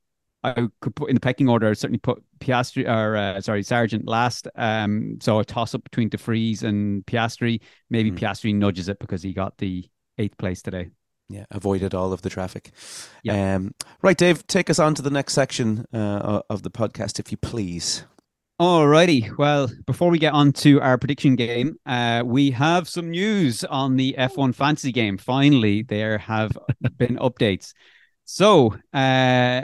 I could put in the pecking order. I'd certainly put Piastri or uh, sorry Sargent last. Um, so a toss up between De Vries and Piastri. Maybe mm. Piastri nudges it because he got the eighth place today. Yeah, avoided all of the traffic. Yeah. Um, right, Dave, take us on to the next section uh, of the podcast, if you please. Alrighty. Well, before we get on to our prediction game, uh, we have some news on the F1 fantasy game. Finally, there have been updates. So, uh,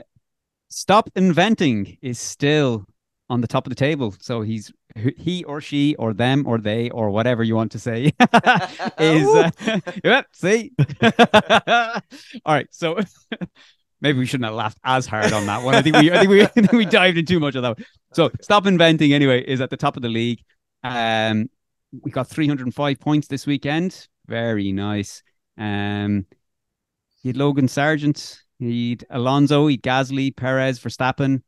Stop Inventing is still on the top of the table. So he's he or she or them or they or whatever you want to say is uh, yep, see. All right, so maybe we shouldn't have laughed as hard on that one. I think we I think we, I think we dived in too much of that. One. So stop inventing anyway is at the top of the league. Um, we got 305 points this weekend. Very nice. Um, you had Logan Sargent He'd Alonso, he'd Gasly, Perez, Verstappen.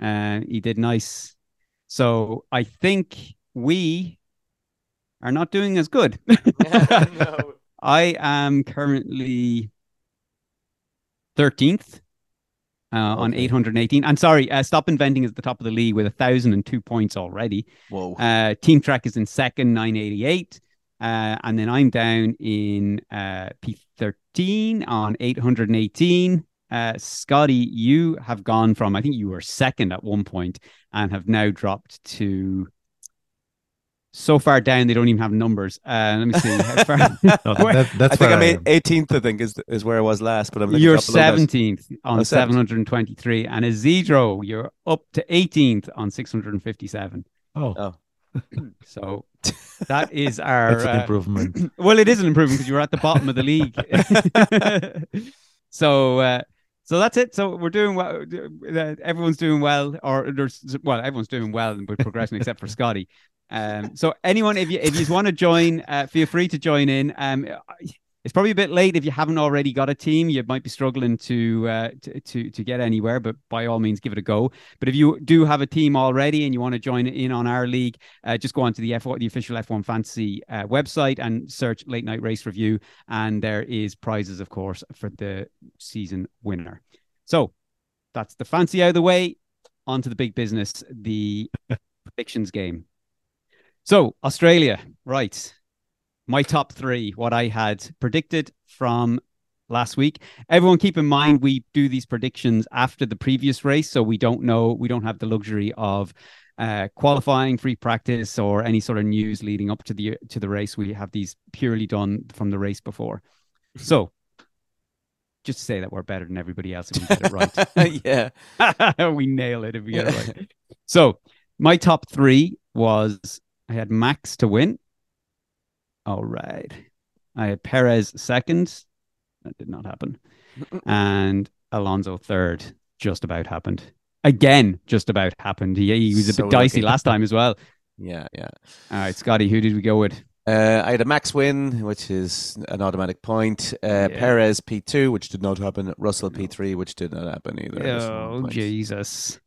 Uh, he did nice. So I think we are not doing as good. no. I am currently 13th uh, okay. on 818. And sorry, uh, Stop Inventing is at the top of the league with 1,002 points already. Whoa. Uh, Team Track is in second, 988. Uh, and then I'm down in uh, P13 on 818. Uh, Scotty, you have gone from, I think you were second at one point and have now dropped to so far down they don't even have numbers. Uh, let me see. no, that, that's I think I'm 18th. I think is is where I was last, but I'm you're 17th on oh, 723, and Isidro, you're up to 18th on 657. Oh, oh. So that is our That's an uh, improvement. well, it is an improvement because you were at the bottom of the league. so uh, so that's it. So we're doing well. Everyone's doing well, or there's well, everyone's doing well and with progression except for Scotty. Um, so anyone, if you if you want to join, uh, feel free to join in. Um, it's probably a bit late if you haven't already got a team. You might be struggling to, uh, to to to get anywhere, but by all means, give it a go. But if you do have a team already and you want to join in on our league, uh, just go onto the F1, the official F1 Fantasy uh, website and search Late Night Race Review, and there is prizes, of course, for the season winner. So that's the fancy out of the way. On to the big business, the predictions game. So Australia, right? My top three, what I had predicted from last week. Everyone keep in mind we do these predictions after the previous race, so we don't know, we don't have the luxury of uh, qualifying, free practice, or any sort of news leading up to the to the race. We have these purely done from the race before. So just to say that we're better than everybody else if we get it right. yeah. we nail it if we get it right. So my top three was I had Max to win. All right. I had Perez second. That did not happen. and Alonso third. Just about happened. Again, just about happened. He, he was a so bit dicey lucky. last time as well. Yeah, yeah. All right, Scotty, who did we go with? Uh, I had a max win, which is an automatic point. Uh, yeah. Perez P2, which did not happen. Russell P3, which did not happen either. Oh, Jesus.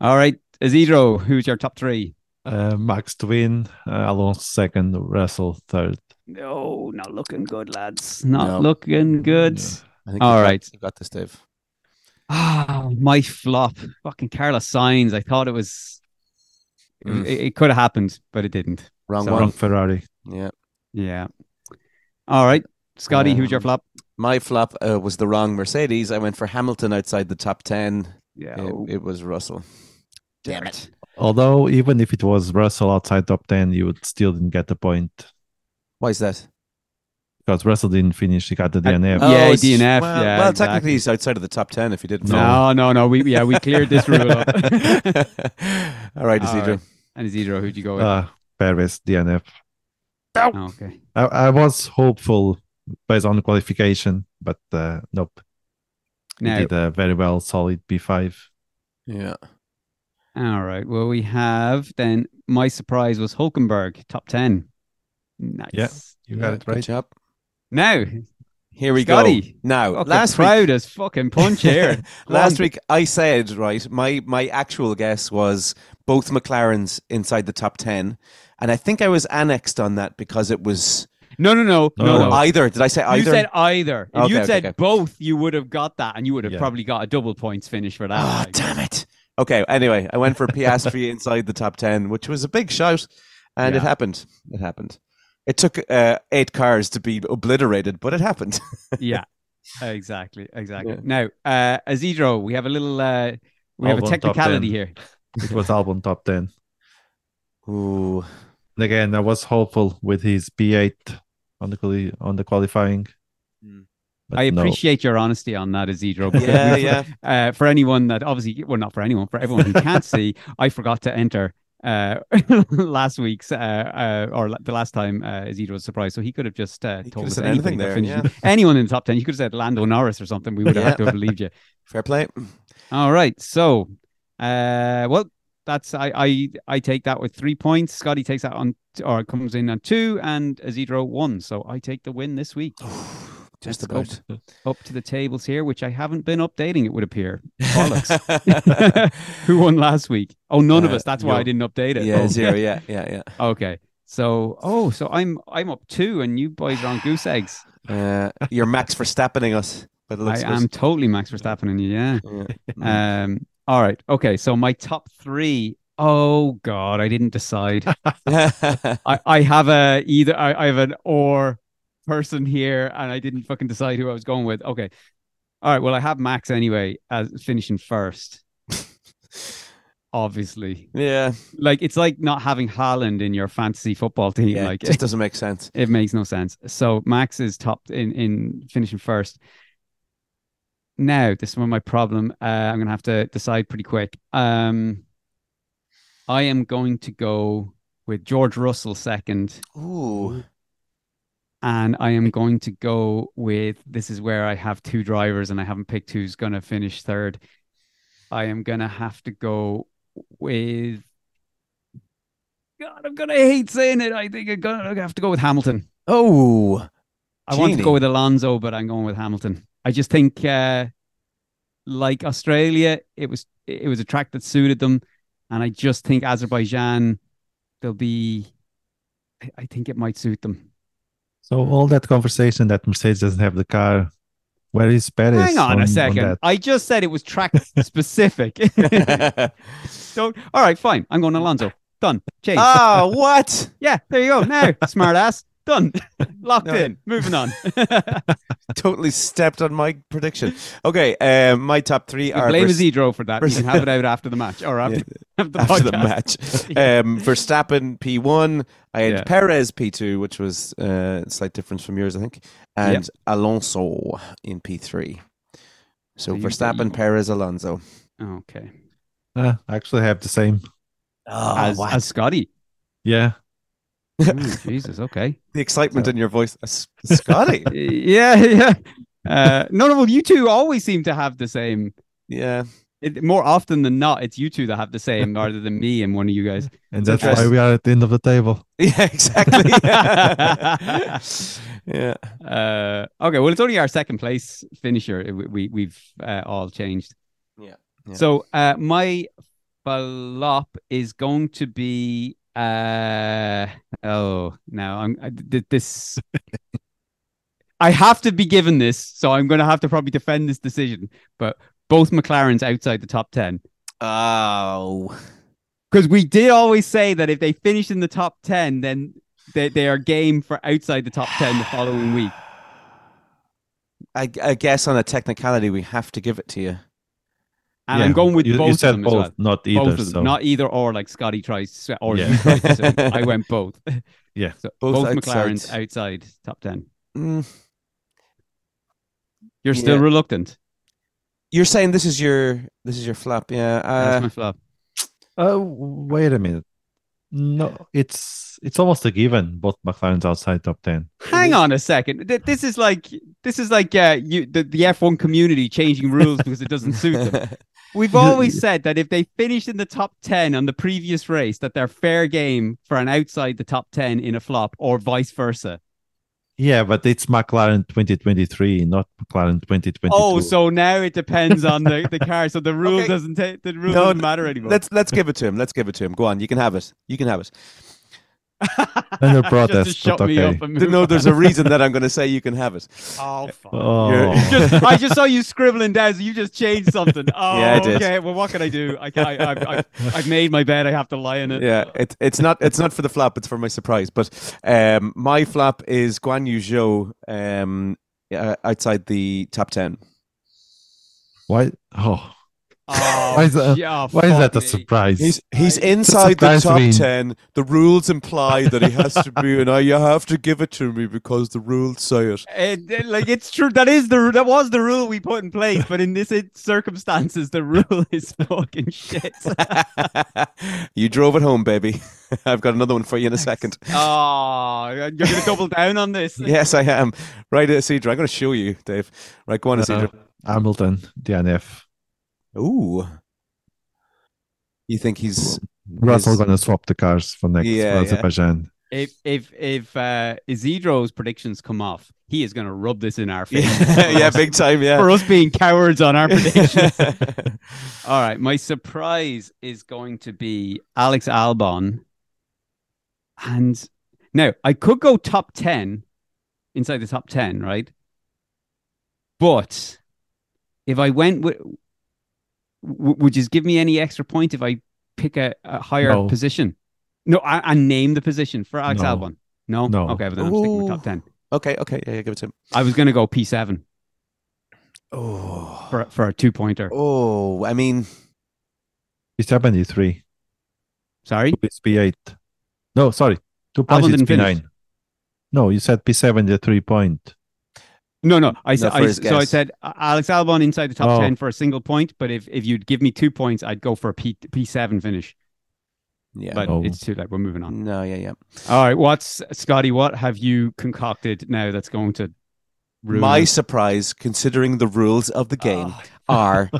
All right, Isidro, who's your top three? Uh, Max to win, uh, Alonso second, Russell third. No, not looking good, lads. Not no. looking good. Yeah. All right, got, you got this, Dave. Ah, my flop. Fucking Carlos Sainz. I thought it was. Mm. It, it could have happened, but it didn't. Wrong so, one. Wrong Ferrari. Yeah. Yeah. All right, Scotty, um, who's your um, flop? My flop uh, was the wrong Mercedes. I went for Hamilton outside the top ten. Yeah, it, it was Russell. Damn it. Although even if it was Russell outside top ten, you would still didn't get the point. Why is that? Because Russell didn't finish, he got the DNF. Oh, yeah, DNF. Well, yeah, well exactly. technically he's outside of the top ten if he didn't. No, no, no. We yeah, we cleared this rule up. All right, Isidro. Right. And Isidro, who'd you go with? Uh, Perez, DNF. Oh, okay. I, I was hopeful based on the qualification, but uh, nope. He did a very well, solid P five. Yeah. All right. Well, we have then. My surprise was Hulkenberg, top ten. Nice. Yeah, you got yeah, it right. Good job. Now, here we Scotty, go. Now, last proud week, as fucking punch here. last week, I said right. My my actual guess was both McLarens inside the top ten, and I think I was annexed on that because it was No, no, no, no, No, no. Either. Did I say either? You said either. If Okay, you'd okay, said okay. both, you would have got that, and you would have Yeah. probably got a double points finish for that. Ah, oh, like. damn it. Okay, anyway, I went for Piastri inside the top 10, which was a big shout, and it happened. It happened. It took uh, eight cars to be obliterated, but it happened. yeah, exactly, exactly. Yeah. Now, uh, Isidro, we have a little, uh, we have a technicality here. It was Albon top 10. Ooh. And again, I was hopeful with his P8 on the quali- on the qualifying. But I no. appreciate your honesty on that, Isidro. Yeah, yeah. Uh, for anyone that obviously, well, not for anyone, for everyone who can't see, I forgot to enter uh, last week's uh, uh, or the last time uh, Isidro was surprised. So he could have just uh, He told us said anything there, finishes- anyone in the top 10. You could have said Lando Norris or something. We would have had to have believed you. Fair play. All right. So, uh, well, that's I, I I take that with three points. Scotty takes that on or comes in on two, and Isidro one. So I take the win this week. Just Let's about. Up to the tables here, which I haven't been updating. It would appear. Who won last week? Oh, none of Uh, us. That's why I didn't update it. yeah, Okay. zero. Yeah, yeah, yeah. Okay. So, oh, so I'm I'm up two, and you boys are on goose eggs. Uh, you're Max Verstappening us. By the I am totally Max Verstappen, and you, yeah. Yeah. Um. All right. Okay. So my top three. Oh God, I didn't decide. I, I have a either I, I have an or person here, and I didn't fucking decide who I was going with. Okay. All right. Well, I have Max anyway as finishing first. Obviously, yeah, like it's like not having Haaland in your fantasy football team. yeah. like it just doesn't make sense. it makes no sense. So Max is top in in finishing first. Now, this is where my problem. Uh, I'm gonna have to decide pretty quick. Um, I am going to go with George Russell second, Ooh. And I am going to go with. This is where I have two drivers, and I haven't picked who's gonna finish third. I am gonna have to go with. God, I'm gonna hate saying it. I think I'm gonna have to go with Hamilton. Oh. I want to go with Alonso, but I'm going with Hamilton. I just think, uh, like Australia, it was it was a track that suited them, and I just think Azerbaijan, they'll be. I, I think it might suit them. So all that conversation that Mercedes doesn't have the car, where is Perez? Hang on, a second. that? I just said it was track specific. Don't. All right, fine. I'm going Alonso. Done. Change. Ah, what? yeah, there you go. Now, smart ass. Done. Locked No. in. Moving on. totally stepped on my prediction. Okay, um, my top three are Blame Vers- Isidro for that. You can have it out after the match or after, after the after the match. Um, Verstappen P1. I had Yeah. Perez P2, which was uh, a slight difference from yours, I think, and Alonso in P3. So So you- Verstappen, you- Perez, Alonso. Okay. Ah, I actually have the same. Oh, as, as Scotty. Yeah. Ooh, Jesus, okay. the excitement in your voice, Scotty. yeah, yeah. Uh, no, no, well, you two always seem to have the same. yeah, It, more often than not, it's you two that have the same rather than me and one of you guys. And that's interesting. why we are at the end of the table. yeah, exactly. yeah, Uh, okay, well, it's only our second place finisher. We, we we've uh, all changed. Yeah, yeah. So uh, my flop is going to be. Uh, oh, now I'm I, this. I have to be given this, so I'm going to have to probably defend this decision. But both McLarens outside the top ten. Oh, because we did always say that if they finish in the top ten, then they they are game for outside the top ten the following week. I, I guess on a technicality, we have to give it to you. And Yeah, I'm going with you, both you of said them both, as well. not either. both of them, so not either or like Scotty tries to- or Yeah. you tried to say. I went both. Yeah. so Both both, outside. McLarens outside top ten. Mm. You're still Yeah. reluctant. You're saying this is your this is your flop, yeah? That's Uh, my flop. Uh, wait a minute. No, it's it's almost a given. Both McLaren's outside top ten. Hang on a second. Th- This is like this is like uh, you the, the F1 community changing rules because it doesn't suit them. We've always said that if they finish in the top 10 on the previous race, that they're fair game for an outside the top 10 in a flop or vice versa. Yeah, but it's McLaren 2023, not McLaren 2022. Oh, so now it depends on the, the car. So the rule Okay. doesn't take the rule No, doesn't matter anymore. let's let's give it to him. Let's give it to him. Go on, you can have it. You can have it. And a Just to protest, shut but me okay. up and move no, on. there's a reason that I'm going to say you can have it. Oh, fuck. Oh. Just, I just saw you scribbling down, so you just changed something. Oh, Yeah, I did. okay. Well, what can I do? I, can, I, I, I, I've made my bed. I have to lie in it. Yeah, it, it's not it's not for the flap. It's for my surprise. But um, my flap is Guan Yu Zhou um, uh, outside the top ten. Why? Oh, Oh, Why is that- yeah, why is fuck that a surprise? He's he's I- inside the top win. ten. The rules imply that he has to be, and I you have to give it to me because the rules say it. It- it- like it's true. That is the that was the rule we put in place, but in this it- circumstances, the rule is fucking shit. you drove it home, baby. I've got another one for you in a second. oh, you're gonna double down on this. Yes, I am. Right, uh, Isidro. I'm going to show you, Dave. Right, go on, Isidro. Hamilton, DNF. Ooh. You think he's Russell his- gonna swap the cars for next Yeah, for yeah. Azerbaijan. If if if uh, Isidro's predictions come off, he is gonna rub this in our face. yeah, yeah, big time, Yeah, for us being cowards on our predictions. All right, my surprise is going to be Alex Albon, and now I could go top ten inside the top ten, right? But if I went with, w- would you give me any extra point if I pick a, a higher No. position? No, I, I name the position for Alex No. Albon. No, No. Okay, but then I'm sticking with top ten. okay, okay, yeah, yeah, give it to him. I was going to go P seven Oh, for for a two pointer. oh, I mean, P seventy three. Sorry. It's P8. No, sorry. Two points, it's didn't finish. P9. No, you said P seventy three point. No, no. I said, for I, so I said Alex Albon inside the top Oh. ten for a single point. But if, if you'd give me two points, I'd go for a P P seven finish. yeah. But Oh. it's too late. We're moving on. no, yeah, yeah. All right, what's Scotty? What have you concocted now that's going to ruin My it? surprise, considering the rules of the game, Oh. are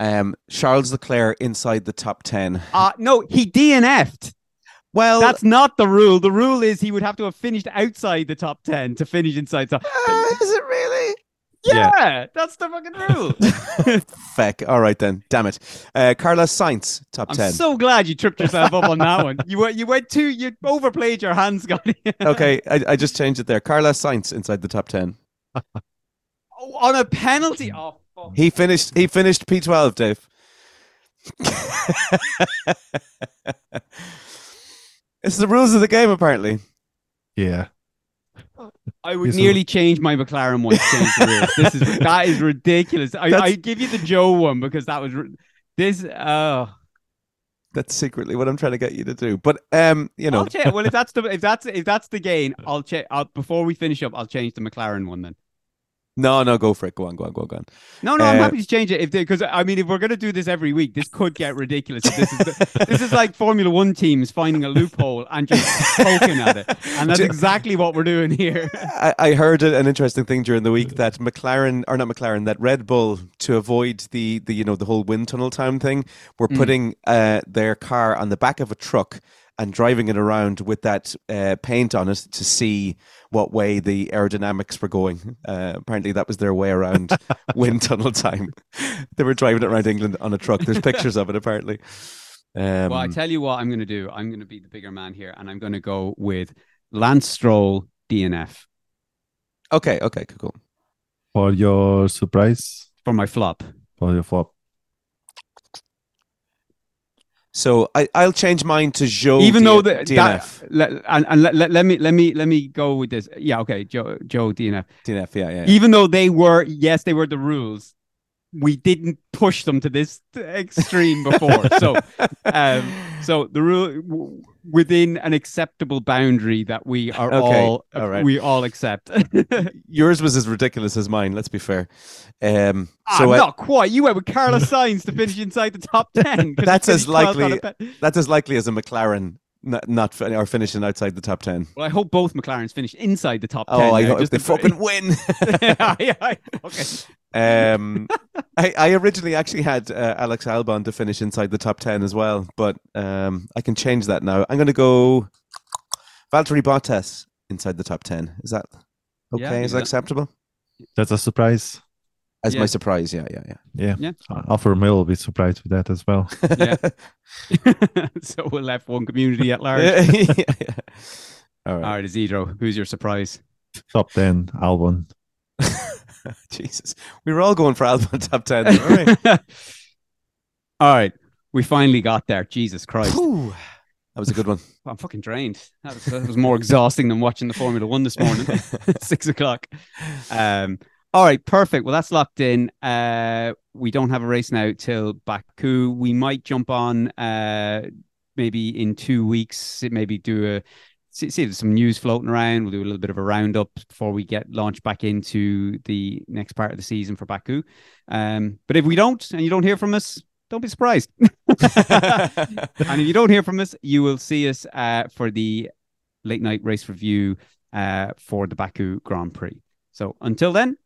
um, Charles Leclerc inside the top 10. Uh, no, he DNF'd. Well, That's not the rule. The rule is he would have to have finished outside the top ten to finish inside top. uh, is it really? Yeah, Yeah. that's the fucking rule. Feck. All right, then. Damn it. Uh, Carlos Sainz, top I'm 10. so glad you tripped yourself up on that one. You went, you went too, you overplayed your hands, Scotty. okay, I, I just changed it there. Carlos Sainz inside the top 10. Oh, on a penalty. Oh, fuck. He finished He finished P12, Dave. It's the rules of the game, apparently. Yeah. I would He's a- nearly change my McLaren one to change the rules. This is that is ridiculous. I, I give you the Zhou one because that was this. Oh, That's secretly what I'm trying to get you to do. But um, you know, I'll cha- well, if that's the if that's if that's the gain, I'll change. I'll before we finish up, I'll change the McLaren one then. No, no, go for it. Go on, go on, go on, go on. No, no, I'm Uh, happy to change it if because I mean, if we're gonna do this every week, this could get ridiculous. This is the, this is like Formula One teams finding a loophole and just poking at it, and that's exactly what we're doing here. I, I heard an interesting thing during the week that McLaren or not McLaren, that Red Bull to avoid the the you know the whole wind tunnel time thing, were Mm. putting uh, their car on the back of a truck and driving it around with that uh, paint on it to see what way the aerodynamics were going. Uh, apparently, that was their way around wind tunnel time. they were driving it around England on a truck. There's pictures of it apparently. Um, well, I tell you what, I'm going to do. I'm going to be the bigger man here, and I'm going to go with Lance Stroll DNF okay, okay, cool, cool. For your surprise, for my flop. for your flop. So I, I'll change mine to Zhou. Even though the, DNF. that, let, and, and let, let, let me let me let me go with this. Yeah, okay, Zhou Zhou DNF. DNF, yeah, yeah. Even though they were yes, they were the rules. We didn't push them to this extreme before. so, um, so the rule w- within an acceptable boundary that we are Okay, all, all right. we all accept. Yours was as ridiculous as mine. Let's be fair. Um, Ah, so not quite. You went with Carlos Sainz to finish inside the top ten. That's as finished 12th on likely- that's as likely as a McLaren not, not fin- or finishing outside the top ten. Well, I hope both McLarens finish inside the top 10. Oh, I now, hope just they fucking win. yeah, yeah, okay. Um, I, I originally actually had uh, Alex Albon to finish inside the top ten as well, but um, I can change that now. I'm going to go Valtteri Bottas inside the top ten. Is that okay? Yeah, Is that that. acceptable? That's a surprise. As Yeah. my surprise, yeah, yeah, Yeah. Yeah. Alfa Romeo will be surprised with that as well. yeah. so we'll left one community at large. yeah, yeah. All All right. right, Isidro, who's your surprise? Top 10, Albon. Jesus. We were all going for Albon top 10. All right. All right, we finally got there. Jesus Christ. Whew. That was a good one. I'm fucking drained. That was, that was more exhausting than watching the Formula One this morning. Six o'clock. Um, all right, perfect. Well, that's locked in. Uh, we don't have a race now till Baku. We might jump on uh, maybe in two weeks. It maybe do a see, see there's some news floating around. We'll do a little bit of a roundup before we get launched back into the next part of the season for Baku. Um, but if we don't, and you don't hear from us, don't be surprised. and if you don't hear from us, you will see us uh, for the late night race review uh, for the Baku Grand Prix. So until then,